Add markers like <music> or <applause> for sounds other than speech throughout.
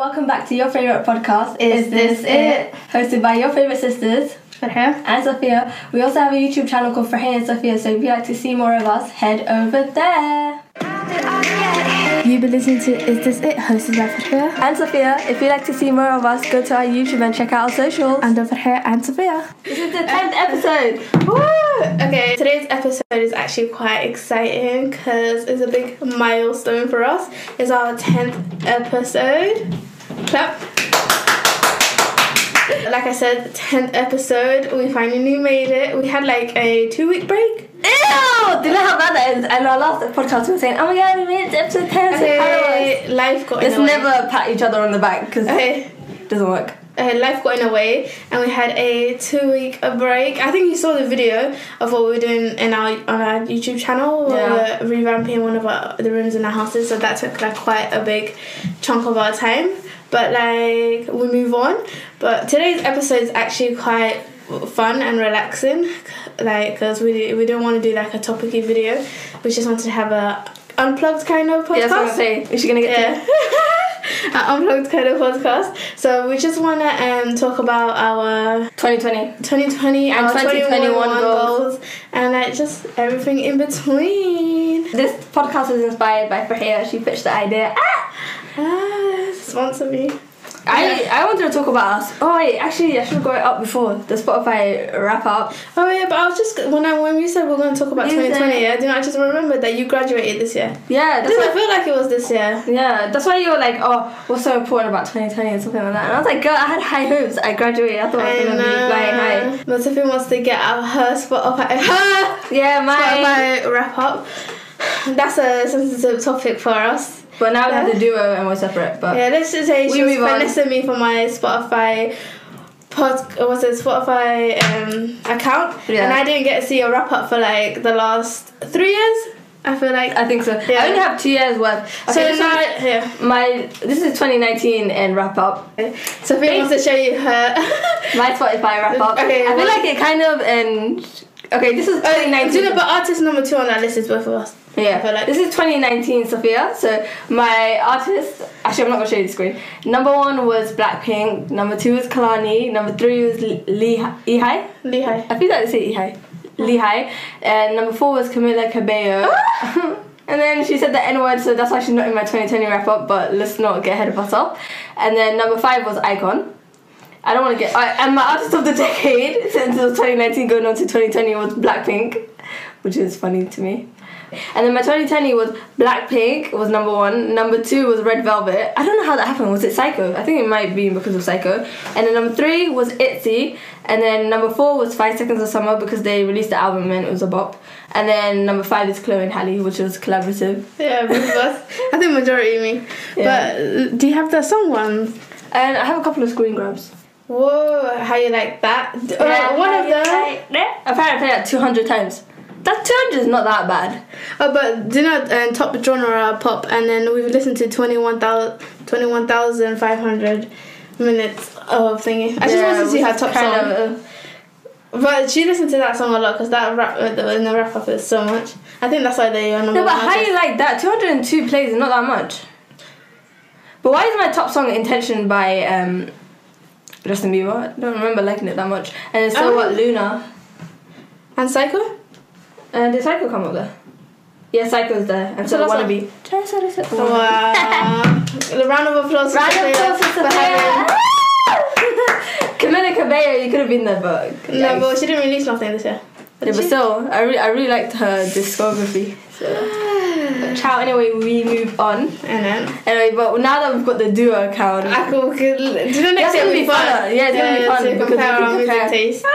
welcome back to your favourite podcast. Is, This It? Hosted by your favourite sisters, Farhia. and Sophia. We also have a YouTube channel called Farhia and Sophia, so if you'd like to see more of us, head over there. You've been listening to Is This It? hosted by Farhia. And Sophia, if you'd like to see more of us, go to our YouTube and check out our socials. And over here, and Sophia. this is the 10th episode. Woo! Okay, today's episode is actually quite exciting because it's a big milestone for us. It's our 10th episode. Clap. Like I said, 10th episode. We finally made it. We had like a two week break. Ew! Do you know how bad that is? And our last podcast, we were saying, oh my god, we made it to episode 10. So proud of us. Okay, life got Let's in the way. never pat each other on the back because Okay. it doesn't work. uh, life got in the way and we had a two week break. I think you saw the video of what we were doing in our on our YouTube channel. Yeah. We were revamping one of our, the rooms in our houses, so that took like quite a big chunk of our time. But like we move on. But today's episode is actually quite fun and relaxing, like because we we don't want to do like a topicy video. We just wanted to have a unplugged kind of podcast. Yeah, that's what I'm saying. Is she gonna get Yeah. An <laughs> unplugged kind of podcast. So we just want to um, talk about our 2020? 2020 And our 2021 2021 goals. and like just everything in between. This podcast is inspired by Farhia. She pitched the idea. Ah! Ah, sponsor me. I, I wanted to talk about us. Oh wait, actually I should have got it up before the Spotify wrap up. Oh yeah, but I was just when I when we said we are going to talk about Is 2020, it? yeah, did I just remember that you graduated this year? Yeah, that's Doesn't why. feel like it was this year. Yeah, that's why you were like, oh, what's so important about 2020 and something like that. And I was like, girl, I had high hopes. I graduated. I thought I was gonna be flying high. know. Wants to get out her Spotify. <laughs> Her Yeah, my. Spotify wrap up. That's a sensitive topic for us. But now we have the duo and we're separate. But Yeah, let's just say We she was move on. me for my Spotify pod what's it Spotify um account. Yeah. And I didn't get to see a wrap up for like the last three years. I feel like I think so. Yeah. I only have two years worth. Okay, so this now is yeah. my this is 2019 and wrap up. Sophia wants to show you her <laughs> My Spotify wrap up. Okay, I feel well- like it kind of and okay, this is uh, Oh, 2019. do you know, but artist number two on that list is both of us. Yeah, I like- this is 2019, Sophia. So my artist, actually, I'm not gonna show you the screen. Number one was Blackpink. Number two was Kehlani. Number three was Lee Ehai. Lehigh. I feel like they say Ehai. Lehigh. And number four was Camila Cabello. Ah! <laughs> and then she said the N word, so that's why she's not in my 2020 wrap up. But let's not get ahead of ourselves. And then number five was iKON. I don't want to get. I, and my artist of the <laughs> decade <laughs> since it was 2019 going on to 2020 was Blackpink, which is funny to me. And then my 2020 was Blackpink was number one. Number two was Red Velvet. I don't know how that happened. Was it Psycho? I think it might be because of Psycho. And then number three was ITZY. And then number four was Five Seconds of Summer because they released the album and it was a bop. And then number five is Chloe and Halle, which was collaborative. Yeah, both of us. I think majority of me. <laughs> Yeah. But uh, do you have the song ones? And I have a couple of screen grabs. Whoa, how you like that? D- uh, one of them. I've had it play that 200 times. That 200 is not that bad. Oh, but do you know um, top genre pop, and then we've listened to 21,000 21,500 minutes of thingy. I just Yeah, want to see her top song. of, uh, but she listened to that song a lot because that rap uh, the- in the wrap up is so much. I think that's why they are number No, but how you like that? 202 plays is not that much. But why is my top song Intention by um, Justin Bieber? I don't remember liking it that much. And So Oh. What Luna. and Psycho? And did Psycho come up there? Yeah, Psycho's there. And so, So Wannabe. Wow. <laughs> a round of applause. for Round of applause for Sophia. <laughs> Camila Cabello, you could have been there, but No, but she didn't release nothing this year. yeah, but still, I really, I really liked her discography. So, ciao. Anyway, we move on. And then Anyway, but now that we've got the duo account, I could, could do the next That's gonna be funner. Yeah, it's gonna be fun to because compare our music taste.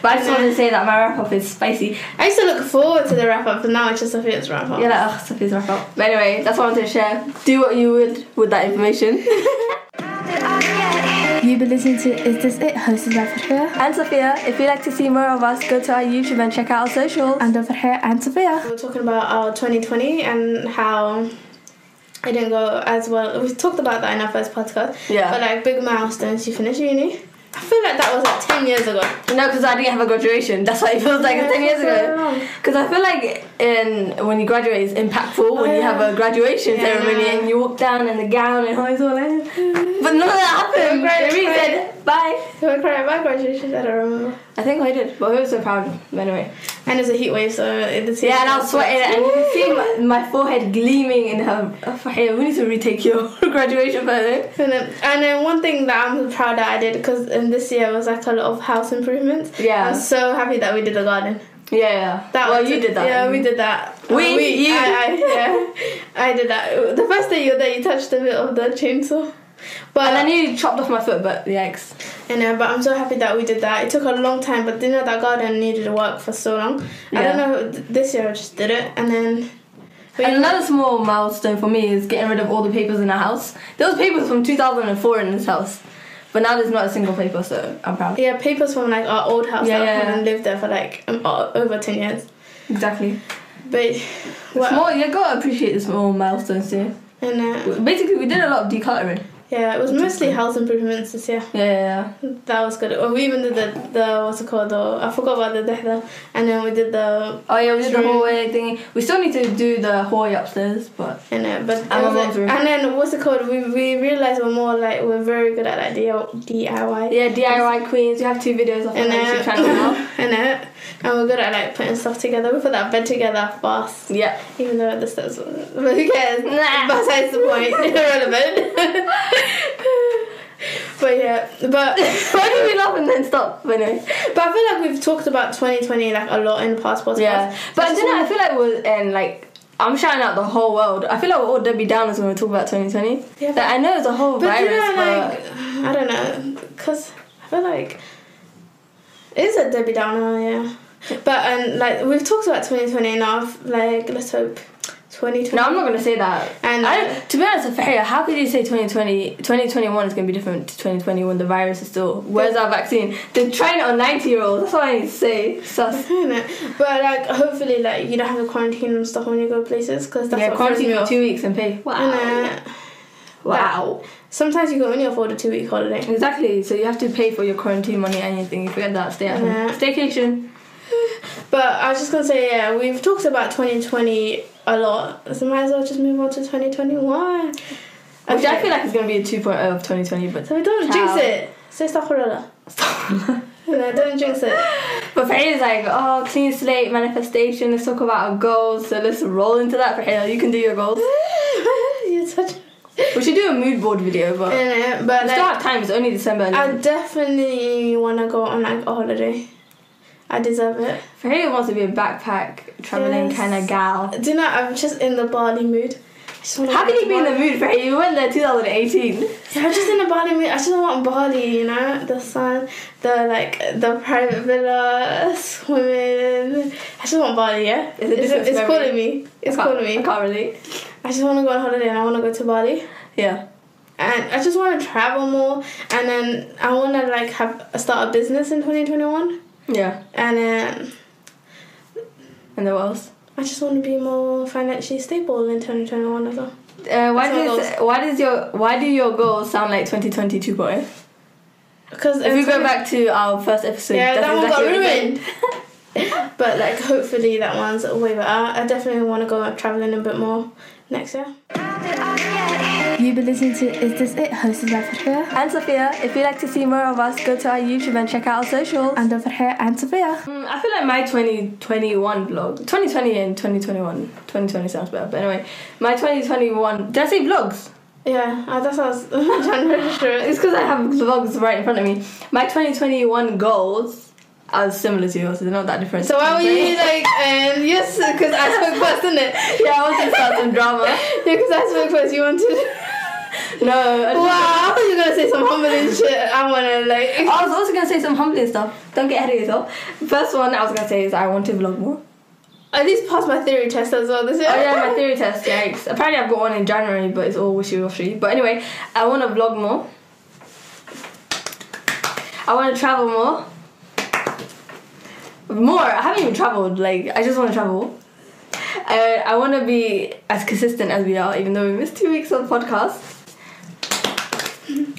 But I just wanted to say that my wrap up is spicy. I used to look forward to the wrap up, but now it's just Sophia's wrap up. Yeah, like, ugh, oh, Sophie's wrap up. But anyway, that's what I wanted to share. Do what you would with that information. <laughs> You've been listening to Is This It? hosted by Farhia. and Sophia, if you'd like to see more of us, go to our YouTube and check out our socials. And over here, and Sophia. We're talking about our 2020 and how it didn't go as well. We talked about that in our first podcast. Yeah. But like big milestones, you finished uni. I feel like that was like 10 years ago. No, because I didn't have a graduation. That's why it feels like yeah, 10 years ago. Because I feel like in when you graduate, it's impactful oh, when yeah. you have a graduation yeah. ceremony and you walk down in the gown and high all but none of that happened. Bye. Do I cry at my graduation? I don't remember. I think I did, but we were so proud. Anyway. And it's a heat wave, so it's Yeah, and I was sweating, and you can see my, my forehead gleaming in her. Oh, hey, we need to retake your <laughs> graduation photo. And then, and then one thing that I'm proud that I did because in this year was like a lot of house improvements. Yeah. I'm so happy that we did the garden. Yeah, yeah. That well, was- you did that. Yeah, we did that. We? Uh, You? I, I, yeah, <laughs> I did that. The first day you were there, you touched a bit of the chainsaw. But And then you chopped off my foot, but yikes. And uh, but I'm so happy that we did that. It took a long time, but you know that garden needed to work for so long. Yeah. I don't know. This year I just did it, and then. And know- another small milestone for me is getting rid of all the papers in our house. There was papers from 2004 in this house, but now there's not a single paper, so I'm proud. yeah, papers from like our old house Yeah, that yeah, haven't lived there for like um, over ten years. Exactly. But what? Small, you gotta appreciate the small milestones too. And uh, Basically, we did a lot of decluttering. Yeah, it was mostly house improvements this year. Yeah, yeah, yeah. That was good. Well, we even did the the what's it called? The I forgot about the dehda, and then we did the Oh yeah, we did the hallway thingy. We still need to do the hallway upstairs, but and uh, but And was, room. and then what's it called? We we realized we're more like we're very good at like DIY. yeah, DIY queens. We have two videos of And on our YouTube channel now. and uh, and we're good at like putting stuff together. We put that bed together fast, Yeah. even though the steps. <laughs> But who cares? Nah. Besides the point, <laughs> irrelevant. <laughs> <laughs> but yeah, but Why do we laugh and then stop? But but I feel like we've talked about 2020 like a lot in past podcasts. Yeah, but I just then I feel like we're and like I'm shouting out the whole world. I feel like we're all Debbie Downers when we talk about 2020. Yeah, like, I know it's a whole But virus, you know, but like I don't know, cause I feel like it is a Debbie Downer, yeah. But and like we've talked about 2020 enough. Like let's hope 2020. no, I'm not gonna say that. And- I, to be honest, Farhia, how could you say 2020, 2021 is gonna be different to 2020 when the virus is still? Where's our vaccine? They're trying it on 90 year olds. That's what I need to say. <laughs> Sus. But like hopefully like you don't have to quarantine and stuff when you go places because that's yeah, what quarantine for two weeks and pay. Wow. And, uh, wow. sometimes you can only afford a two week holiday. Exactly. So you have to pay for your quarantine money and anything. You forget that. Stay at home. Staycation. But I was just gonna say yeah, we've talked about 2020 a lot, so might as well just move on to 2021. Which I feel like it's gonna be a 2.0 of 2020, but So we don't Ciao. jinx it. Say astaghfirullah. <laughs> No, don't jinx it. But Farhia's like, oh, clean slate, manifestation, let's talk about our goals, so let's roll into that, Farhia. You can do your goals. <laughs> You're such. We should do a mood board video, but we Innit? But still like, have time, it's only December. I definitely wanna go on like a holiday. I deserve it. Farhia wants to be a backpack, traveling Yes. kind of gal. Do you know I'm just in the Bali mood. I just wanna How can you be in the mood, Farhia? You went there 2018. Yeah, I'm just in the Bali mood. I just want Bali, you know, the sun, the like, the private villa, swimming. I just want Bali, yeah. It's a It's, it's calling me. It's calling me. I can't relate. I just want to go on holiday and I want to go to Bali. Yeah. And I just want to travel more, and then I want to like have start a business in 2021, Yeah. and then And then what else? I just want to be more financially stable in 2021 as well. Uh, why does why does your why do your goals sound like 2020 2.0? Because If we go back to our first episode, yeah, that one got exactly it ruined. <laughs> <laughs> but like, hopefully that one's way better. I definitely want to go traveling a bit more next year. You've been listening to Is This It? hosted by Farhia And Sophia, if you'd like to see more of us, go to our YouTube and check out our socials. and Farhia and Sophia. Mm, I feel like my 2021 vlog, 2020 and 2021, 2020 sounds better, but anyway, my 2021, did I say vlogs? Yeah, uh, that's what I was <laughs> trying to register it. It's because I have vlogs right in front of me. My 2021 goals are similar to yours, so they're not that different. So why were you <laughs> like, and yes, because I spoke first, didn't it? <laughs> Yeah, I wanted to start some drama. <laughs> Yeah, because I spoke first. You wanted. No, I Wow, I thought you were gonna say some humbling shit. I wanna like. I was also gonna say some humbling stuff. Don't get ahead of yourself. First one I was gonna say is I want to vlog more. At least pass my theory test as well this year. Oh yeah, my theory test. Yikes! Apparently I've got one in January, but it's all wishy washy. But anyway, I want to vlog more. I want to travel more. More. I haven't even traveled. Like I just want to travel. Uh, I want to be as consistent as we are, even though we missed two weeks of the podcast.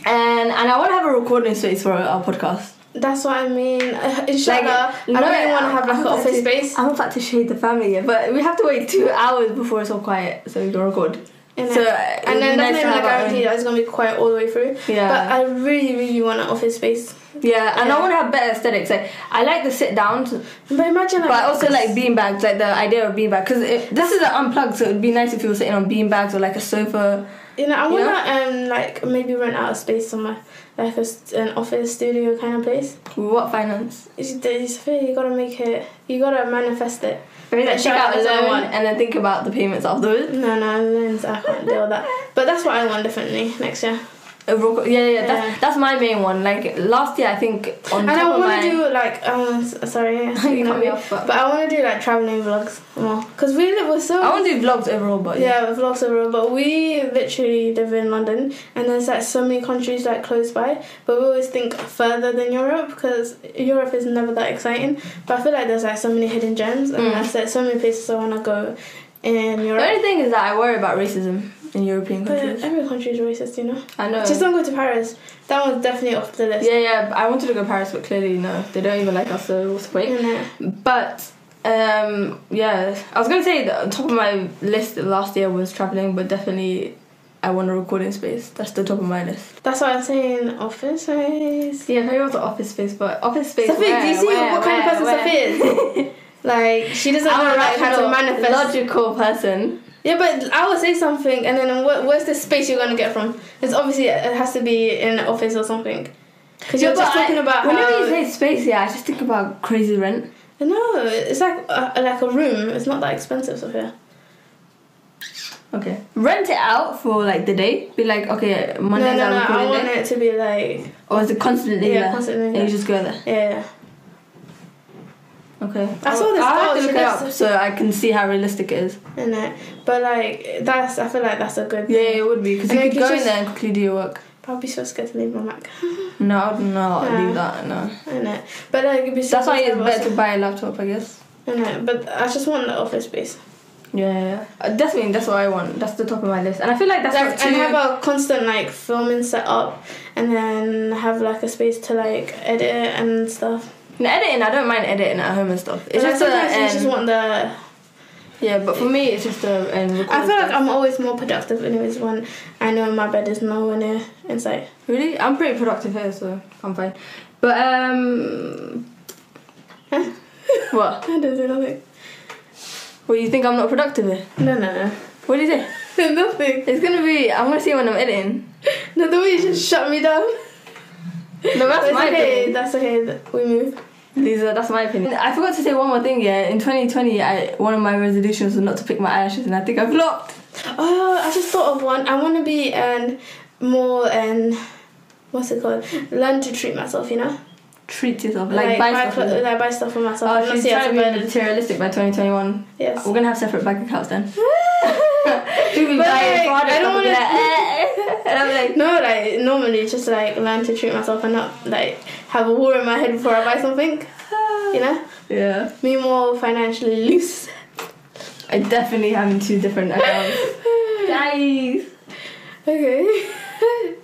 And and I want to have a recording space for our podcast. That's what I mean. <laughs> Inshallah, I no, really want to have like an office to- space. I'm about to shade the family, but we have to wait two hours before it's all quiet so we can record. And So, uh, and then that's not even a guarantee that it's gonna be quiet all the way through. Yeah. But I really, really want an office space. Yeah, and I want to have better aesthetics. Like I like the sit down, But imagine like but I also like bean bags. Like the idea of bean bag because this is an unplugged, so it'd be nice if you were sitting on bean bags or like a sofa. you know, I wanna um like maybe rent out a space somewhere. Like a, an office studio kind of place. What finance? It's, it's, you gotta make it. You gotta manifest it. Maybe Should check out have loan and then think about the payments afterwards. No, no, loans. I can't deal with that. But that's what I want definitely next year. Yeah, yeah, Yeah. That's, that's my main one. Like last year, I think on And I want to do like um s- sorry, <laughs> You cut me off, but- but I want to do like traveling vlogs more because we live we're so I want to do vlogs overall, but yeah vlogs overall. But we literally live in London and there's like so many countries like close by, but we always think further than Europe because Europe is never that exciting. But I feel like there's like so many hidden gems and Mm. there's like so many places I want to go in The only thing is that I worry about racism in European But countries. every country is racist, you know. I know. Just don't go to Paris. That one's definitely off the list. Yeah, yeah. I wanted to go to Paris, but clearly no, they don't even like us. So what's the point? Innit? But um, yeah, I was gonna say the top of my list last year was traveling, but definitely I want a recording space. That's the top of my list. That's why I'm saying office space. Yeah, maybe also office space, but office space. Sophie, where, do you see where, what kind of person where? Sophie is? like she doesn't I'm know a like how to rational, manifest. logical person. Yeah, but I would say something, and then what, where's the space you're gonna get from? It's obviously it has to be in an office or something. Because you're Yeah, just talking I- about whenever how. you say space, yeah, I just think about crazy rent. no, it's like a, like a room. It's not that expensive, Sophia. Okay, rent it out for like the day. Be like, okay, Monday no, no. our I want day, it to be like or is it constantly Yeah, there? constantly And there. you just go there. yeah. Okay. I saw this I'll have to look it up so I can see how realistic it is. And it, but like that's I feel like that's a good. Yeah, it would be because you then could you go in there and quickly do your work. But I'll be so scared to leave my Mac. <laughs> No, I would not Yeah. leave that. No. And it, but like it'd be so That's why it's better also- to buy a laptop, I guess. And it, but I just want the office space. Yeah, yeah, yeah. Uh, definitely, that's what I want. That's the top of my list, and I feel like that's like, too. and have a constant like filming set up and then have like a space to like edit and stuff. In editing, I don't mind editing at home and stuff. It's But, like, just a, sometimes you um, just want the. yeah, but for me, it's just a. Um, I feel like. I'm always more productive anyways when I know my bed is nowhere near inside. really, I'm pretty productive here, so I'm fine. But um, <laughs> what? I don't say nothing. Well, you think I'm not productive here? No, no, no. What do you say? <laughs> nothing. It's gonna be. I'm gonna see when I'm editing. <laughs> No, the way you just shut me down. No, that's But it's my okay. That's okay. We move. Lisa, that's my opinion. I forgot to say one more thing. Yeah, in 2020, I one of my resolutions was not to pick my eyelashes, and I think I flopped. Oh, I just thought of one. I want to be and more and what's it called? Learn to treat myself. You know, Treat yourself, like, buy stuff. like buy stuff for myself. Oh, not she's trying to be materialistic by 2021. Yes. We're gonna have separate bank accounts then. <laughs> <laughs> She'll be But, buying like, products I don't wanna- like, <laughs> eh. eh and I'm like, No, like normally just like learn to treat myself and not like have a war in my head before I buy something. You know, yeah. be more financially loose. I definitely having two different accounts. <laughs> nice. Okay. <laughs>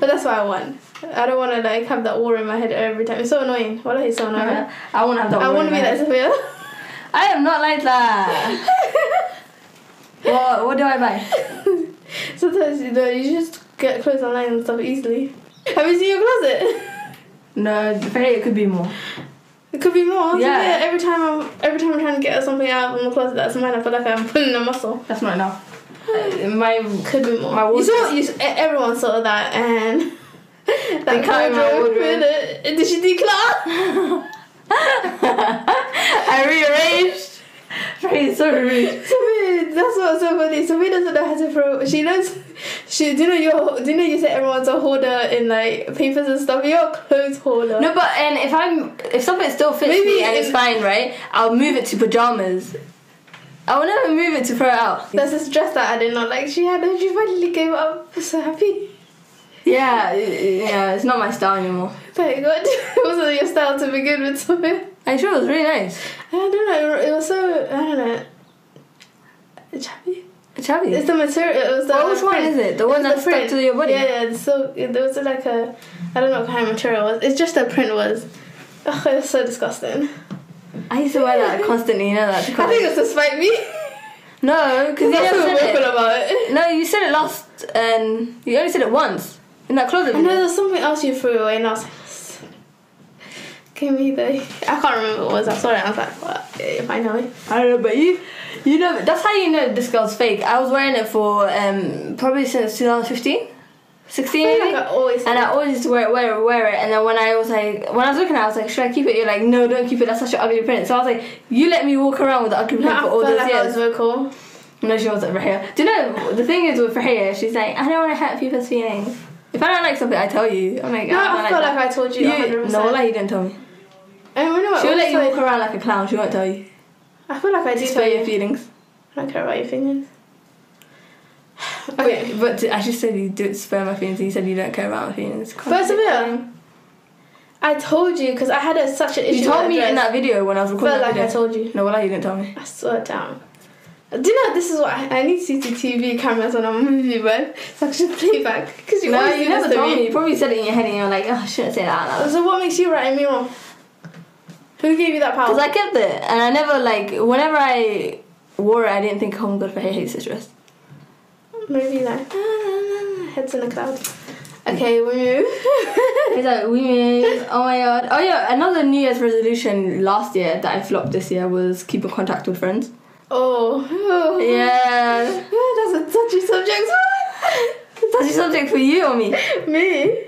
but that's what I want. I don't want to like have that war in my head every time. It's so annoying. Why it's so annoying? I want to have that. I want to be like. Sophia. I am not like that. <laughs> what? What do I buy? Sometimes you know you just get clothes online and stuff easily. Have you seen your closet? No, very. It could be more. It could be more. Yeah. Yeah. Every time I'm every time I'm trying to get something out of my closet that's mine, I feel like I'm pulling a muscle. That's not enough. Uh, My Could be more. My you saw wardrobe- you, s- e- everyone saw that and <laughs> that They cut in my wardrobe. Did she declutter? <laughs> I rearranged. Very so rude. Sophie, that's what's so funny. Sophie doesn't know how to throw. She knows. She do you know you do you know you say everyone's a hoarder in like papers and stuff. You're a clothes hoarder. No, but and if I'm if something still fits Maybe me and it's fine, right? I'll move it to pajamas. I will never move it to throw it out. There's this dress that I did not like. She had it. She finally gave up. I'm so happy. Yeah, yeah, it's not my style anymore. Thank God. <laughs> it wasn't your style to begin with, Sophia. I'm sure it was really nice. I don't know. It was so. I don't know. Chappy. Chubby. It's the material. It was the. Well, which uh, one print. is it? The one was that's stuck to your body? Yeah, yeah. So there was like a. I don't know what kind of material it was. It's just the print was. Ugh, it was so disgusting. I used to wear that <laughs> constantly, you know that. I think it's to spite me. No, because you I <laughs> never said it. about it. No, you said it last, and you only said it once in that closet. I know there's something else you threw away, and I was like, give me the. I can't remember what it was. I saw it. and I was like, what? If I know it. I don't know, but you, you know, that's how you know this girl's fake. I was wearing it for um probably since 2015, 16 maybe. like I always. And I always used to wear it, wear it, wear it. And then when I was like, when I was looking at it, I was like, should I keep it? You're like, no, don't keep it. That's such an ugly print. So I was like, you let me walk around with the ugly no, print I for all felt those like I years. was vocal. No, she wasn't Rahia. Do you know the thing is with Rahia? She's like, I don't want to hurt people's feelings. If I don't like something, I tell you. Oh I'm like, No, I, don't I like felt that. like I told you. 100%. No, like you didn't tell me. And you know what? She'll let you walk around like a clown. She won't tell you. I feel like I do Spare your feelings. I don't care about your feelings. <sighs> Okay. But, but I just said you do spare my feelings. and You said you don't care about my feelings. First of all, I told you because I had a, such an issue. You told me in that video when I was recording felt like I told you. No, well, you didn't tell me. I swear down. Do you know this is what I, I need CCTV cameras on a movie, but so I can just play back because you no, you never told me. You probably said it in your head and you're like, oh, I shouldn't say that out loud. So what makes you writing me wrong? Who gave you that power? Because I kept it, and I never like whenever I wore it, I didn't think, oh my god, if I hate this dress. Maybe like ah, heads in a cloud. Okay, we move. <laughs> It's like we move. Oh my god. Oh yeah, another New Year's resolution last year that I flopped this year was keep in contact with friends. Oh. <laughs> Yeah. that's a touchy subject. <laughs> Touchy subject for you or me? me.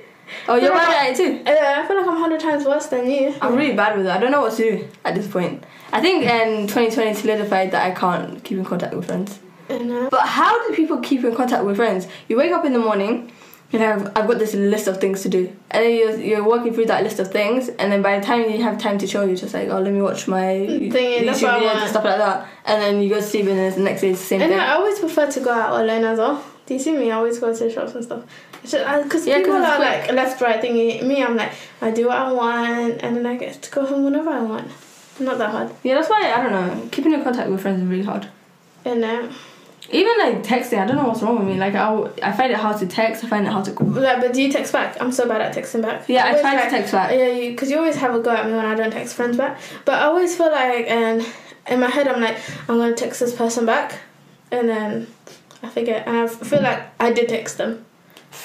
Oh, you're Yeah. bad at it too. Uh, I feel like I'm hundred times worse than you. I'm really bad with it. I don't know what to do at this point. I think in 2020 solidified that I can't keep in contact with friends. Uh, But how do people keep in contact with friends? You wake up in the morning, you know, I've, got this list of things to do. And then you're, you're working through that list of things, and then by the time you have time to chill, you're just like, oh, let me watch my Thingy, YouTube videos and stuff like that. And then you go to sleep, and then the next day it's the same and thing. I always prefer to go out alone as well. Do you see me? I always go to the shops and stuff. Because Yeah, people are quick. like left, right thingy. Me, I'm like, I do what I want, and then I get to go home whenever I want. Not that hard. Yeah, that's why, I don't know, keeping in contact with friends is really hard. And uh, Even like texting, I don't know what's wrong with me. Like, I, I find it hard to text, I find it hard to call. like, but do you text back? I'm so bad at texting back. Yeah, I always, try to text back. Yeah, because you, always have a go at me when I don't text friends back. But I always feel like, and in my head, I'm like, I'm gonna text this person back, and then I forget, and I feel like I did text them,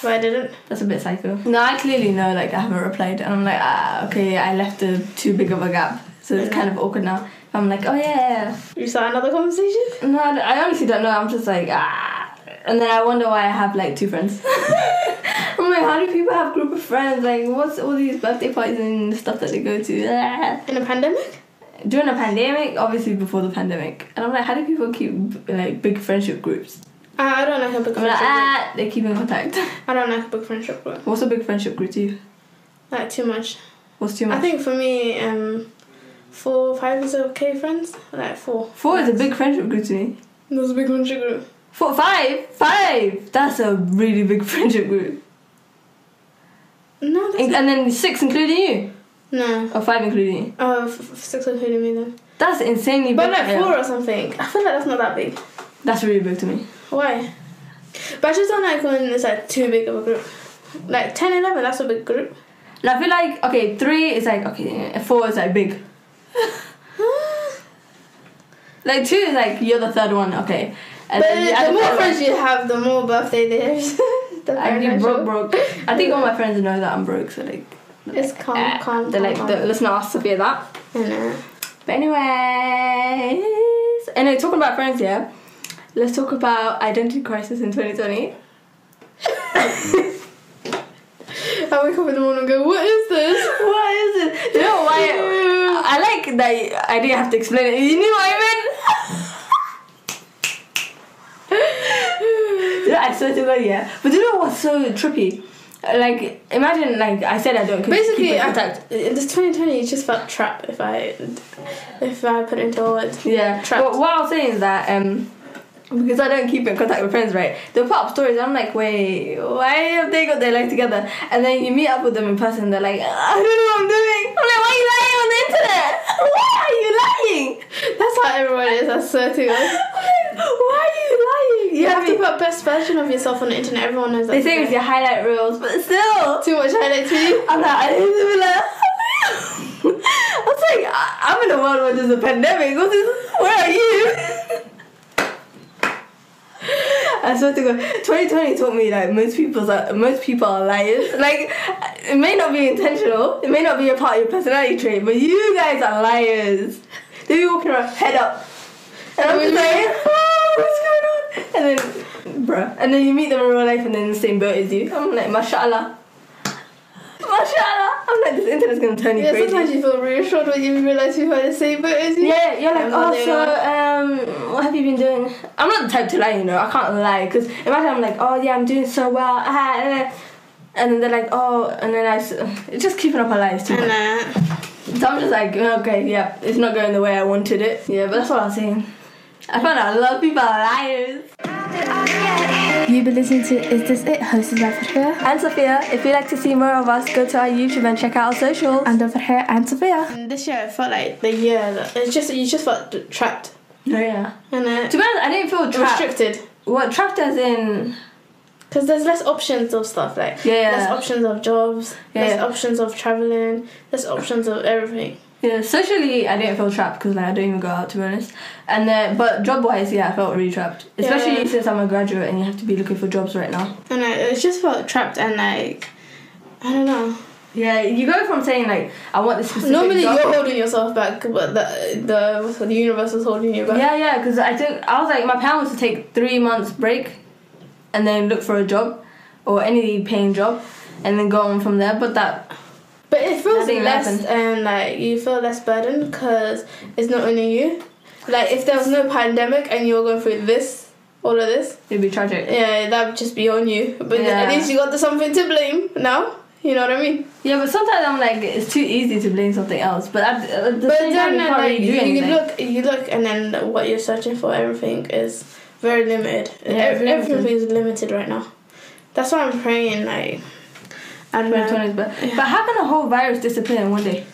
but I didn't. That's a bit psycho. No, I clearly know like I haven't replied, and I'm like, ah, okay, I left a too big of a gap, so it's kind of awkward now. I'm like, oh yeah, You saw another conversation. no, I, honestly don't know. I'm just like, ah, and then I wonder why I have like two friends. <laughs> I'm like, how do people have group of friends? Like, what's all these birthday parties and stuff that they go to? Ah. In a pandemic? During a pandemic, obviously before the pandemic, and I'm like, how do people keep like big friendship groups? I I don't like a big I'm like, group. ah, they keep in contact. <laughs> I don't like a big friendship group. What's a big friendship group to you? Like too much. What's too much? I think for me, um, four, five is okay friends. Like four. Four is a big friendship group to me. That's a big friendship group. Four, five, five. That's a really big <laughs> friendship group. No, that's In- not, and then six including you, no. or five including you. Oh, f- f- six including me then. That's insanely big. But like yeah. four or something. I feel like that's not that big. That's really big to me. Why? But I just don't like when it's like too big of a group. Like 10, 11, that's a big group. And I feel like okay, three is like okay, four is like big. <laughs> Like two is like you're the third one, okay. And but then the more friends you have, the more birthday there's. <laughs> the I be financial- broke, broke. I think all my friends know that I'm broke, so like. It's calm, uh, calm, They're calm, like, calm. the, let's not ask Sophia that. I know. But anyways, anyway, talking about friends yeah. let's talk about identity crisis in 2020. I wake up in the morning and go, what is this? <laughs> what is it? You know why? I like that I didn't have to explain it. You knew what I meant. <laughs> know, I swear to God, yeah. But you know what's so trippy? Like, imagine, like I said, I don't Basically, I, contact. in this 2020, it just felt trap if I, if I put it into words. Yeah. Trapped. But what I was saying is that um because I don't keep in contact with friends, right? They'll put up stories. I'm like, wait, why have they got their life together? And then you meet up with them in person. They're like, I don't know what I'm doing. I'm like, why are you lying on the internet? Why are you lying? That's how everyone is, I swear to God. <laughs> Why are you lying? You Yeah, have to put best version of yourself on the internet. Everyone knows that. They say it's your highlight reels, but still. too much highlight for you. I'm like, I didn't. <laughs> I was like, I- I'm in a world where there's a pandemic. What is, where are you? <laughs> I swear to God, 2020 taught me that most people are most people are liars. Like, it may not be intentional, it may not be a part of your personality trait, but you guys are liars. They be walking around head up, and I'm just like, <laughs> oh, what's going on? And then, bruh, and then you meet them in real life, and then the same boat as you. I'm like, mashallah, mashallah. I'm like, this internet's gonna turn you Yeah, crazy. sometimes you feel reassured when you realise people are the same boat as you. Yeah, you're like, oh, so, um, what have you been doing? I'm not the type to lie, you know, I can't lie. Because imagine I'm like, oh, yeah, I'm doing so well. ah, And then, and then they're like, oh, and then I it's just keeping up a lie is too much. So I'm just like, okay, yeah, it's not going the way I wanted it. Yeah, but that's what I was saying. I found out a lot of people are liars. You've been listening to Is This It? hosted by Farhia And Sophia, if you'd like to see more of us, go to our YouTube and check out our socials. and over here and Sophia. and this year it felt like the year that it's just you just felt trapped Oh, yeah. and uh, To be honest, I didn't feel trapped. restricted What, trapped as in, because there's less options of stuff like Yeah. less options of jobs, Yeah. less options of traveling, less options of everything. Yeah, socially, I didn't feel trapped because like I don't even go out to be honest. And then, but job wise, yeah, I felt really trapped. Especially Yeah. since I'm a graduate and you have to be looking for jobs right now. And I, it just felt trapped and like I don't know. Yeah, you go from saying like I want this specific Normally job. you're holding yourself back, but the the the universe is holding you back. Yeah, yeah, because I took I was like my plan was to take three months break, and then look for a job, or any paying job, and then go on from there. But that But it feels Nothing less happened. and like you feel less burdened because it's not only you. Like if there was no pandemic and you were going through this, all of this, it'd be tragic. yeah, that would just be on you. But Yeah. at least you got something to blame now. You know what I mean? Yeah, but sometimes I'm like it's too easy to blame something else. But at, the but same time, then you can't like really do you anything. look, you look, and then what you're searching for, everything is very limited. Yeah, Ev- it's limited. Everything's limited right now. That's why I'm praying. Like I don't 2020 is bad. But how can a whole virus disappear in one day?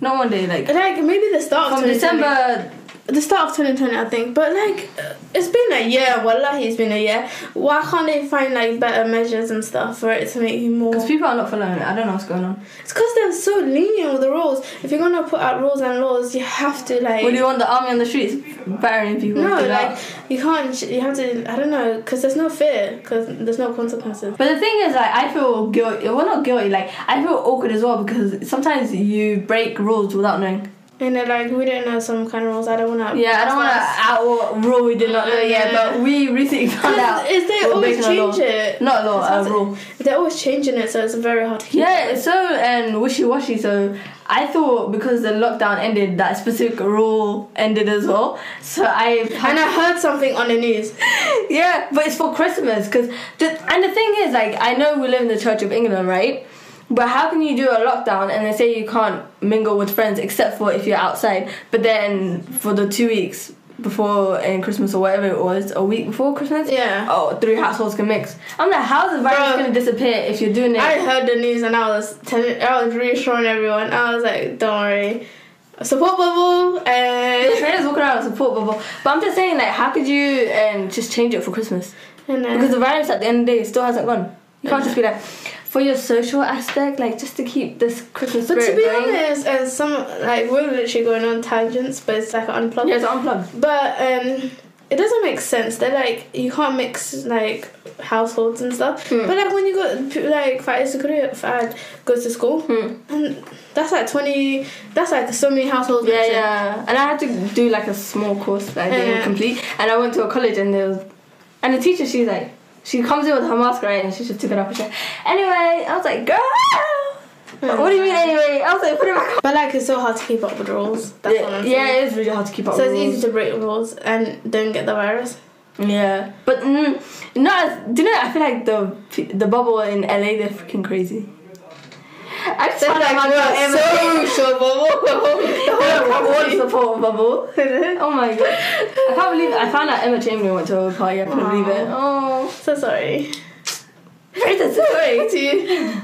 Not one day, like Like maybe the start of from 2020. December. The start of 2020 I think but like it's been a year wallahi it's been a year why can't they find like better measures and stuff for it to make you more Because people are not following it. I don't know what's going on. it's because they're so lenient with the rules if you're gonna put out rules and laws you have to like What do you want the army on the streets battering people? no like you can't you have to I don't know because there's no fear because there's no consequences But the thing is, like, I feel guilty. Well, not guilty. Like, I feel awkward as well because sometimes you break rules without knowing. And they're like we didn't know some kind of rules I don't want to Yeah, I don't want to out rule we did not know yet, Yeah. but we recently found out. is they always change it Not a law, a hard uh, rule. they're always changing it so it's very hard to keep Yeah, it's so and wishy washy. So I thought because the lockdown ended, that specific rule ended as well. So I and I heard something on the news <laughs> yeah, but it's for Christmas because and the thing is like I know we live in the Church of England, right? But how can you do a lockdown and they say you can't mingle with friends except for if you're outside? But then for the two weeks before in Christmas or whatever it was, a week before Christmas, Yeah. oh, three households can mix. I'm like, how's the virus Bro. gonna disappear if you're doing it? I heard the news and I was telling, I was reassuring everyone. I was like, don't worry, support bubble and walking around with support bubble. But I'm just saying, like, how could you um, just change it for Christmas? Because the virus at the end of the day still hasn't gone. You can't just be like, for your social aspect, like just to keep this Christmas but spirit to be going. honest, as some like we're literally going on tangents, but it's like unplugged. yeah, it's unplugged. But um, it doesn't make sense. They're like you can't mix like households and stuff. Hmm. But like when you go like Faiz Fad goes to school, Hmm. and that's like twenty. That's like so many households. Yeah, yeah. And I had to do like a small course that I didn't Yeah. complete. And I went to a college and there was, and the teacher, she's like, she comes in with her mask right, and she just took it off and said, anyway, I was like, girl. What do you mean anyway? I was like, put it back on. But like it's so hard to keep up with rules. That's what Yeah, yeah, it is really hard to keep up So with it's rules. easy to break the rules and don't get the virus. Yeah, but mm, not. as- Do you know? I feel like the the bubble in LA they're freaking crazy. I just found out my girl Emma. social bubble. Like, what is the support bubble? Oh my god! I can't believe it. I found out Emma Chamberlain went to a party. I couldn't Aw. believe it. Oh, So sorry. very the story. to you.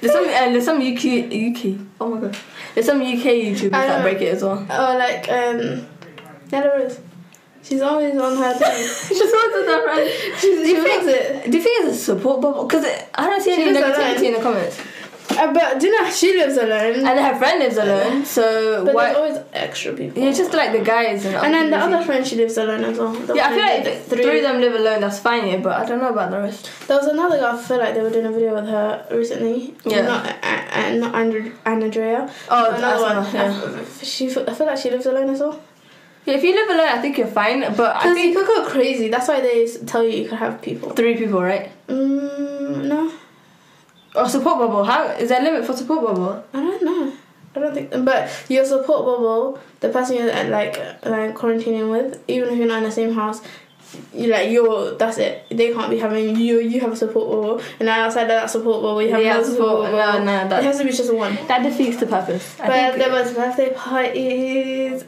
There's some uh, there's some UK UK. Oh my god. There's some UK YouTubers that break it as well. Or like um, there is. She's always on her thing. Just wanted that right. She, Do she you it. Do you think it's a support bubble? Because I don't see She any negativity in the comments. Uh, but know she lives alone? and her friend lives alone. So but why? there's always extra people. Yeah, just like the guys and. and then the other friend she lives alone as well. The Yeah, I feel like the three of them live alone. That's fine, yeah. But I don't know about the rest. There was another girl. I feel like they were doing a video with her recently. Yeah. Not uh, uh, not Andrew, Andrea. Oh, another one. yeah. I, she, I feel like she lives alone as well. Yeah, if you live alone, I think you're fine. But I Because you could go crazy. That's why they tell you you could have people. three people, right? Mm, no, Or support bubble. How is there a limit for support bubble? I don't know. I don't think. But your support bubble, the person you're uh, like like quarantining with, even if you're not in the same house, you like you're. That's it. They can't be having you. You have a support bubble, and then outside of that support bubble, you have Yeah, another support- support no, bubble. no, that- it has to be just one. That defeats the purpose. I But think- there was birthday parties.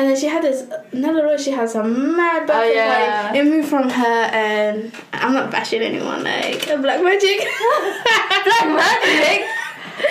And then she had this another row. She had some mad birthday Oh, yeah. party. It moved from her and I'm not bashing anyone like black magic, <laughs> Black magic.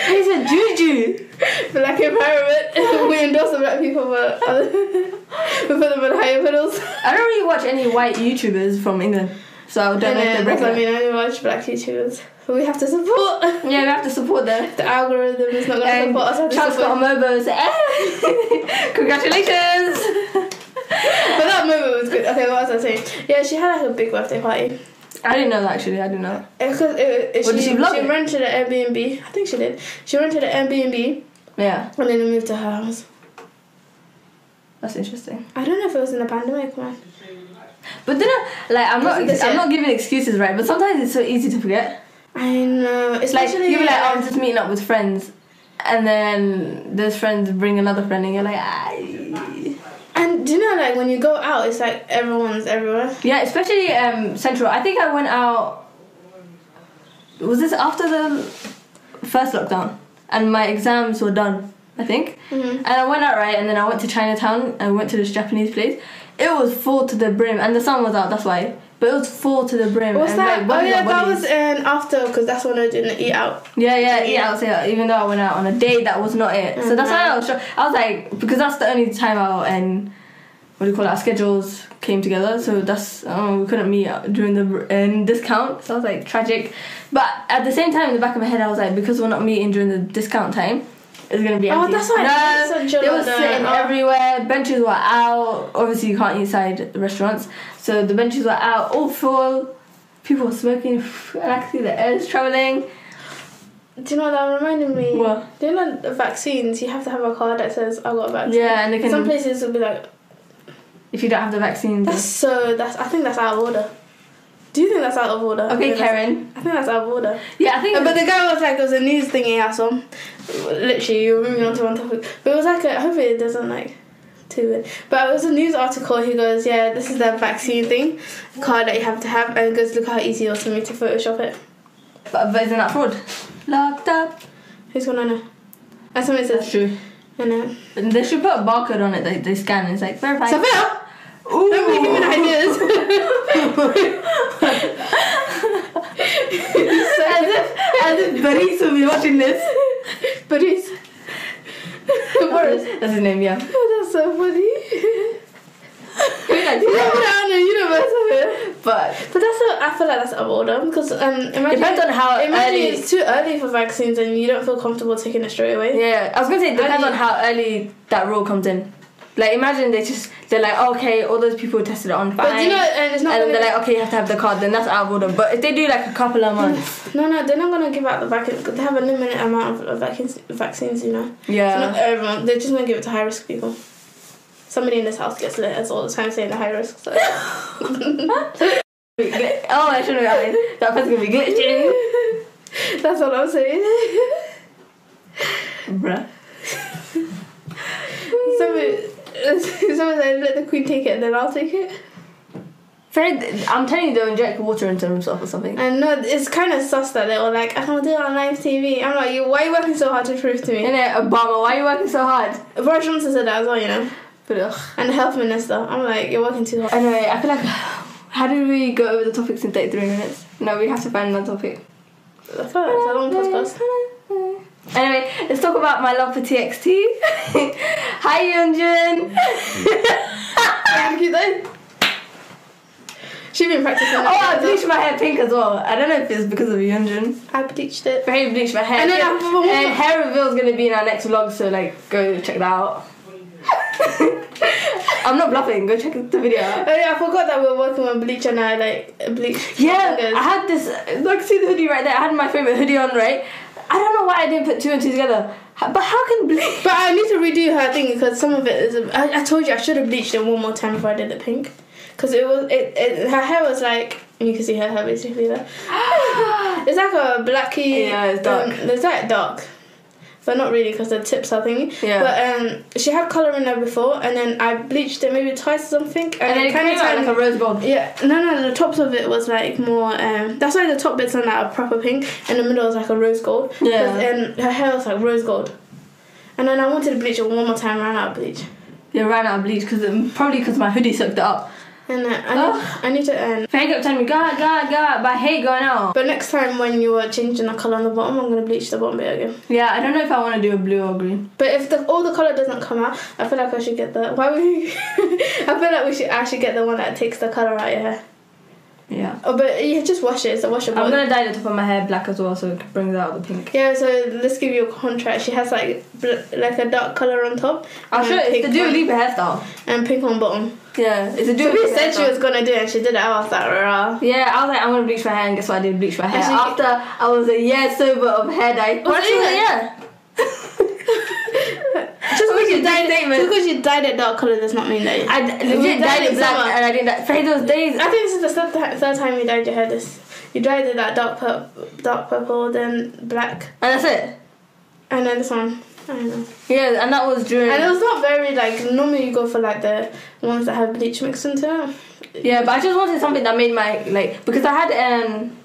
He's a juju. black empowerment. <laughs> we endorse the black people, but <laughs> we put them in higher pedals. I don't really watch any white YouTubers from England, so I don't know if then they that's break what I mean. I only watch black YouTubers. But we have to support. <laughs> Yeah, we have to support them. The algorithm is not going to support us. I have got a Mobo. Eh. <laughs> Congratulations. <laughs> But that moment was good. Okay, what was I saying? Yeah, she had like a big birthday party. I didn't know that actually. I didn't know. Because What, did she, she rented an Airbnb. I think she did. She rented an Airbnb Yeah, and then moved to her house. that's interesting. I don't know if it was in the pandemic, man. But then, like, I'm not, I'm not giving excuses, right? But sometimes it's so easy to forget. I know. It's like you're like, oh, I'm just meeting up with friends, and then those friends bring another friend, and you're like, ah. And do you know, like when you go out, it's like everyone's everywhere. Yeah, especially um, Central. I think I went out. Was this after the first lockdown? And my exams were done, I think. Mhm. And I went out, right? And then I went to Chinatown and went to this Japanese place. It was full to the brim, and the sun was out, that's why. But it was full to the brim. What's and that? Like, oh yeah, that was in after because that's when I didn't eat out. Yeah, yeah, yeah. I'll say. Even though I went out on a day that was not it, so that's why I was. Sure. I was like, because that's the only time out and what do you call it? Our schedules came together, so that's um, we couldn't meet out during the um, discount. So I was like tragic, but at the same time, in the back of my head, I was like, because we're not meeting during the discount time. It's gonna be Oh, empty. that's why No, it's such a they were sitting uh, everywhere. Benches were out. Obviously, you can't eat inside the restaurants, so the benches were out, all full. People were smoking, and <laughs> I could see the air is traveling. Do you know what that reminded me? What? Do you know the vaccines? You have to have a card that says I got a vaccine. Yeah, and they can. Some places will be like, if you don't have the vaccine. that's so. That's I think that's out of order. Do you think that's out of order? Okay, that's- Karen. I think that's out of order. Yeah, I think. Uh, But the guy was like, it was a news thingy I saw. Literally, you're moving on to one topic. But it was like, a, hopefully it doesn't like too it. But it was a news article. He goes, yeah, this is the vaccine thing, card that you have to have, and he goes, look how easy it was for me to Photoshop it. but, but isn't that fraud? Locked up. Who's gonna know? And somebody That's says, true. you know. They should put a barcode on it. They, they scan. and It's like verified. Sophia, Ooh. don't be giving ideas. <laughs> as if, as if Baris will be watching this. but he's. Boris. That's his name, yeah. That's so funny. Who knows? You never put it on the universe of it. But But that's a, I feel like that's out of order because um imagine Depends on how imagine early- it's too early for vaccines and you don't feel comfortable taking it straight away. yeah, I was gonna say it depends Early- on how early that rule comes in. Like imagine they just they're like okay all those people tested it on fine. But you know and it's not and they're like okay you have to have the card then that's out of order. But if they do like a couple of months, no no they're not gonna give out the vaccine they have a limited amount of vaccines vaccines you know. So not yeah. everyone they're just gonna give it to high risk people. Somebody in this house gets lit as all the time saying the high risk. So. <laughs> oh, I shouldn't have. That person's gonna be glitching. <laughs> That's all I'm saying. Bruh. <laughs> somebody, <laughs> somebody said let the queen take it and then I'll take it. Fred, I'm telling you, they'll inject water into himself or something. And no, it's kind of sus that they were like, I don't do it on live TV. I'm like, you, why are you working so hard to prove to me? Innit, Obama, why are you working so hard? Boris Johnson said that as well, you know. But ugh. And the health minister. I'm like, you're working too hard. Anyway, I feel like <sighs> how did we go over the topics in 33 minutes? No, we have to find another topic. I feel like it's a long podcast. <laughs> Anyway, let's talk about my love for TXT. <laughs> Hi Yeonjun. Thank you then. She's been practicing. Oh, I bleached my hair pink as well. I don't know if it's because of Yeonjun. I bleached it. Very bleached my hair. And then I have one more- and hair reveal is gonna be in our next vlog, so like go check that out. <laughs> I'm not bluffing. Go check the video. out. Oh yeah, I forgot that we were working with bleach and I like bleached. Yeah. I had this. Like, see the hoodie right there. I had my favorite hoodie on, right? I don't know why I didn't put two and two together. But how can bleach? But I need to redo her thing because some of it is. I, I told you I should have bleached it one more time before I did the pink, because it was it, it. Her hair was like you can see her hair basically there. <gasps> It's like a blacky. Yeah, it's dark. Um, it's like dark, but not really because the tips are thingy. Yeah. But um, she had color in there before, and then I bleached it maybe twice or something, and, And then it kinda turned- like a rose gold. Yeah, no, no, the tops of it was like more. Um, that's why the top bits are like a proper pink, and the middle is like a rose gold. Yeah. And her hair was like rose gold. And then I wanted to bleach it one more time, ran out of bleach. Yeah, ran out of bleach because probably because my hoodie soaked it up. And uh, I, need, I need to. Um, Faye kept telling me, go out, go out, go out, but I hate going out. but next time when you are changing the color on the bottom, I'm gonna bleach the bottom bit again. Yeah, I don't know if I want to do a blue or green. But if the, all the color doesn't come out, I feel like I should get the. Why would you? <laughs> I feel like we should. Should get the one that takes the color out your hair. Yeah. Oh, but you just wash it. It's a washable. I'm gonna dye the top of my hair black as well, so it brings out the pink. Yeah, so let's give you a contrast. She has like bl- like a dark color on top. I'll show. It's the Dua Lipa hairstyle. and pink on bottom. Yeah, it's a Dua So we said she was gonna do it, and she did it. I was like, rah. Yeah, I was like, I'm gonna bleach my hair, and guess what? I did bleach my hair. After I was a year sober of hair dye. Was it? yeah. <laughs> Just because you dyed it, because you dyed it dark color does not mean that. You, I d- legit dyed dyed it it black, summer. and I didn't. dye- For those days, I think this is the third, third time you dyed your hair. This you dyed it that dark purple, dark purple, then black, and that's it. and then this one. I don't know. Yeah, and that was during. And it was not very like normally you go for like the ones that have bleach mixed into it. Yeah, but I just wanted something that made my like because I had um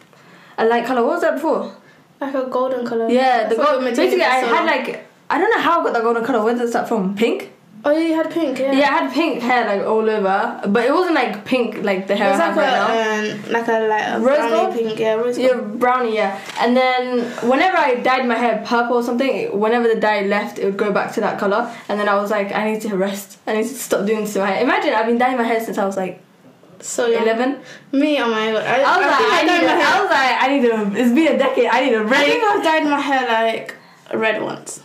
a light color. What was that before? Like a golden color. Yeah, the That's what gold. Basically, I had like I don't know how I got that golden color. Where does that from? Pink. Oh, yeah, you had pink. Yeah. Yeah, I had pink hair like all over, but it wasn't like pink like the hair It's I like have right now. a um, like a like a Rose gold? pink. Yeah, rose gold. Yeah, brownie, yeah. And then whenever I dyed my hair purple or something, whenever the dye left, it would go back to that color. And then I was like, I need to rest. I need to stop doing this to my hair. Imagine I've been dyeing my hair since I was like So young. 11. Me, oh my god. I, I was I like, I, I need a, my hair. I was like, I need a. It's been a decade. I need a I I think I've dyed my hair like red once.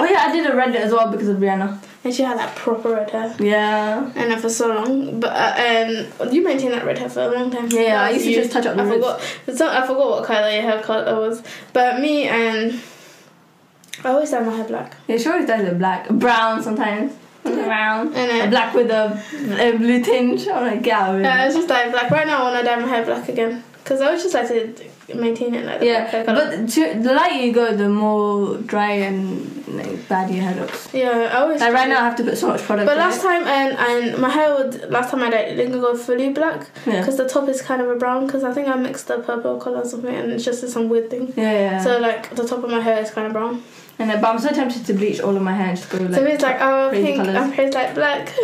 Oh yeah, I did a red as well because of Rihanna. And she had like proper red hair. Yeah. And then for so long. But uh, um, you maintained that red hair for a long time. Yeah, That I used to just touch up the I forgot. So, I forgot what color your hair color was. But me and I always dye my hair black. Yeah, she always dyes it black, brown sometimes. Brown. And then- black with a, a blue tinge. I'm like, get out of Yeah, here. it's just like black. Right now, I want to dye my hair black again. Because I always just like to maintain it like black Yeah, but to, the lighter you go, the more dry and like, bad your hair looks. yeah, I always. Like right now, I have to put so much product. But last it. time, and and my hair would last time I dyed it didn't go fully black Yeah. because the top is kind of a brown because I think I mixed the purple color or something and it's just some weird thing. Yeah, yeah. So like the top of my hair is kind of brown. and then, but I'm so tempted to bleach all of my hair and just go like. so it's like oh pink, colours. and here's like black. <laughs>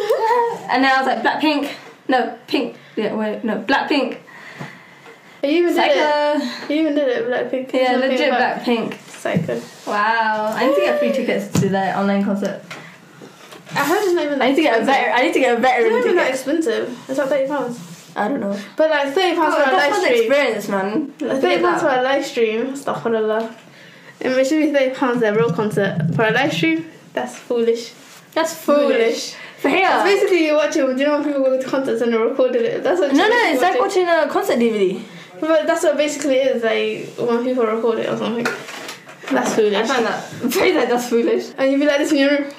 and then I was like black pink. No, pink. Yeah, wait, no, black pink. You even did it. Psycho. You even did it black pink. Yeah, legit about- black pink. Psycho. Wow. I need to get free tickets to the online concert. I heard it's not even. I need to get a veteran. I need to get a better. It's not even that expensive. It's like thirty pounds. I don't know. But like thirty pounds Oh, for a live that's stream. experience, man. Like, thirty pounds for a live stream. Astaghfirullah. And it should be thirty pounds a real concert for a live stream. That's foolish. That's Foolish. foolish. For here. It's basically you're watching. Do you know when people go to concerts and they recorded it? That's what. No, no, it's like watching a concert DVD. But that's what basically it is. Like when people record it or something. That's foolish. I find that very like that's foolish. And you be like this in your room.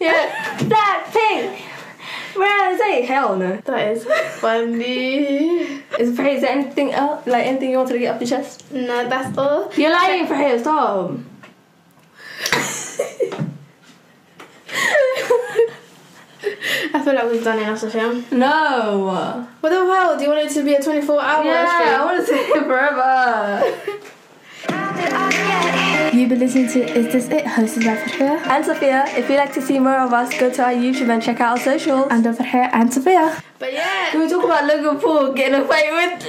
Yeah. that pink. Where is it? Hell no. That is funny. <laughs> Is Faye, is there anything else? Like anything you wanted to get off your chest? No, that's all. You're lying, Faye. Stop. <laughs> I feel like we've done enough to film. No. What the hell? Do you want it to be a 24 hour Yeah, I want to stay here forever. <laughs> You've been listening to Is This It? hosted by Farhia And Sophia, if you'd like to see more of us, go to our YouTube and check out our socials. and over here and Sophia. But yeah. Can we talk about Logan Paul getting a fight with?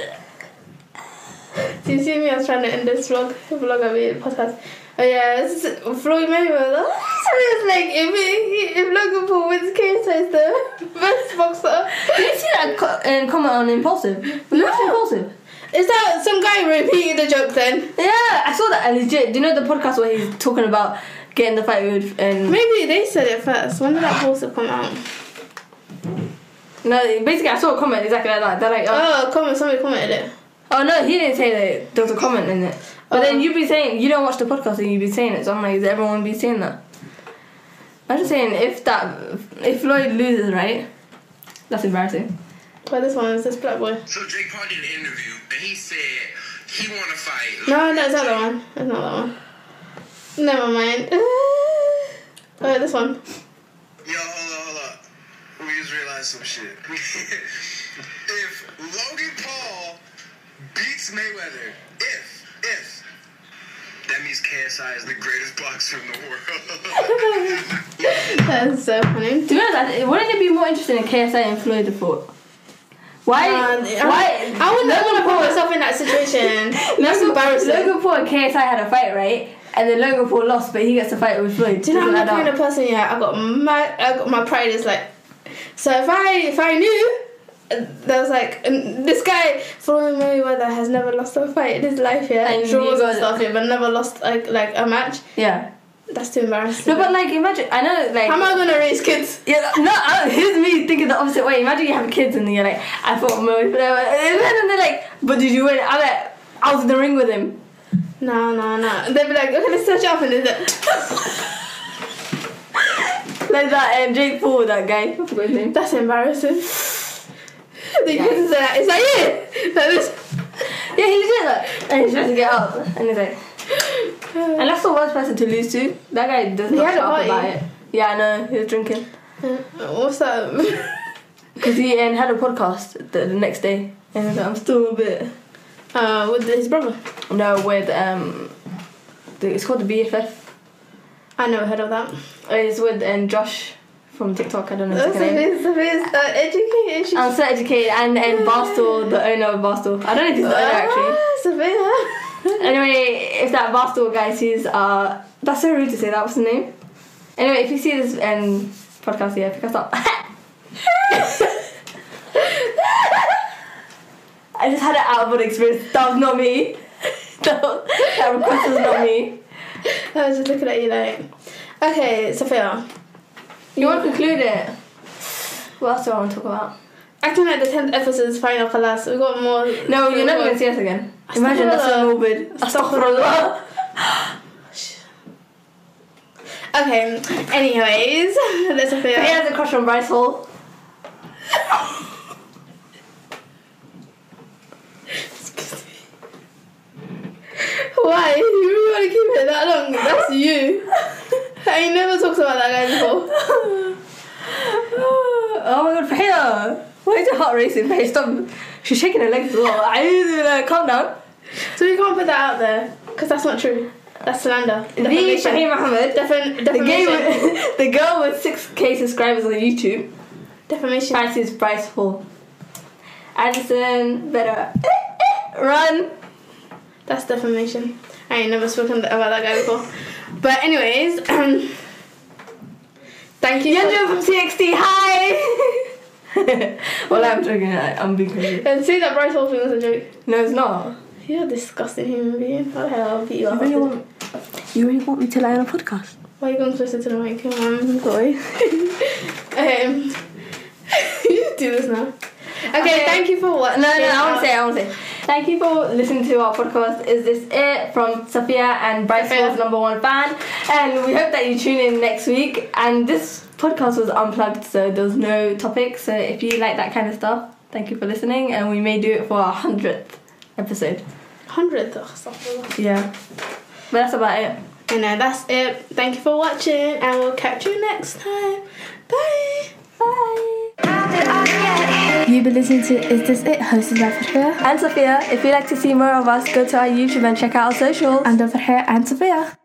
<laughs> Do you see me? I was trying to end this vlog, vlog I mean podcast. Oh yeah, it's Floyd Mayweather. <laughs> So it's like if it, if Logan Paul wins KSI is the best boxer. <laughs> Did you see that co- uh, comment on Impulsive? Was it Impulsive? Is that some guy repeating the joke then? Yeah, I saw that. I legit. Do you know the podcast where he's talking about getting the fight with and Maybe they said it first. When did that poster come out? no, basically I saw a comment exactly like that. They're like, oh, Oh, comment. Somebody commented it. oh no, he didn't say that. There was a comment in it. But then Oh. you'd be saying you don't watch the podcast and you'd be saying it. So I'm like, is everyone be saying that? I'm just saying if that if Floyd loses, right? That's embarrassing. But this one is this black boy. So Jake Paul did an interview and he said he want to fight. No, no, it's not that one. It's not that one. Never mind. <laughs> oh, this one. Yo, hold on, hold on. We just realized some shit. <laughs> if Logan Paul beats Mayweather, if, if, that means KSI is the greatest boxer in the world. <laughs> That's so funny. To be honest, I- wouldn't it be more interesting if KSI and Floyd had fought? Why? Um, why? I wouldn't want to put myself in that situation. <laughs> That's embarrassing. Logan Paul and KSI had a fight, right? And then Logan Paul lost, but he gets to fight with Floyd. Do you know I'm Doesn't the kind of person? Yeah, I got my I got my pride is like. So if I if I knew. There was like this guy Floyd Mayweather has never lost a fight in his life yeah And draws and stuff yeah but never lost like like a match Yeah. that's too embarrassing No, but like, imagine. I know, like. how am I gonna raise kids Yeah, no, uh, here's me thinking the opposite way. Imagine you have kids and you're like, I fought Mo, and then they're like, but did you win? I'm like, I was in the ring with him. no no no they'd be like okay let's search up and then Like <laughs> like that, and Jake Paul, that guy. I forgot his name. that's embarrassing the kids say that is that you like this Yeah, he did that. And he's trying to get up. And he's like, and that's the worst person to lose to. That guy does not had a shut up about it. Yeah, I know, he was drinking. what's that <laughs> Because he and had a podcast the, the next day. And he's like, I'm still a bit. uh with his brother No, with, um, the, it's called the BFF. I never heard of that It's with um, Josh from TikTok. I don't know That's name. Sophie's, Sophie's uh, educated. She's I'm so educated, and and Barstool, the owner of Barstool. I don't know if he's the owner actually. Ah, Sophia. Anyway, if that Barstool guy sees, uh, that's so rude to say that. What's the name? Anyway, if you see this um, podcast, yeah, pick us up. <laughs> I just had an out of body experience. That was not me. <laughs> that, was, that request was not me. I was just looking at you like, okay, Sophia. You want to conclude it? What else do I want to talk about? Acting like the tenth episode is final class. We got more. No, you're never gonna see us again. Imagine that's so morbid. Astaghfirullah. Okay. Anyways, <laughs> let's He Sophia. has a crush on Bryce Hall. Why? <laughs> You really want to keep it that long? That's you. <laughs> I ain't never talked about that guy before. <sighs> oh my god, Farhia! Why is your heart racing? Farhia, stop. She's shaking her legs a lot. I need to like, calm down. So we can't put that out there because that's not true. That's slander. The. Farhia Mohammed, the, gay defamation. with, <laughs> the girl with 6k subscribers on YouTube, defamation. fancies Bryce Hall. Addison, better eh, eh, run. That's defamation. I ain't never spoken about that guy before. But anyways, um, <clears throat> thank you. Yeonjun from TXT, hi! <laughs> well, I'm joking, I- I'm being crazy. And see that Bryce Hall thing was a joke. No, it's not. You're a disgusting human being. How the hell I'll beat you up. You really want, you really want me to lie on a podcast? Why are you going closer to the mic? Come on, sorry. <laughs> um, <laughs> you do this now. Okay, Okay. thank you for watching. No, no, I want to say, I want to say. Thank you for listening to our podcast. Is this it from Sophia and. Hall's number one fan? And we hope that you tune in next week. And this podcast was unplugged, so there was no topic. So if you like that kind of stuff, thank you for listening. And we may do it for our hundredth episode. Hundredth. Oh. Yeah, but that's about it. And that's it. Thank you for watching, and we'll catch you next time. Bye. Bye. You've been listening to Is This It? hosted by Farhia And Sophia, if you'd like to see more of us, go to our YouTube and check out our socials. and over here and Sophia.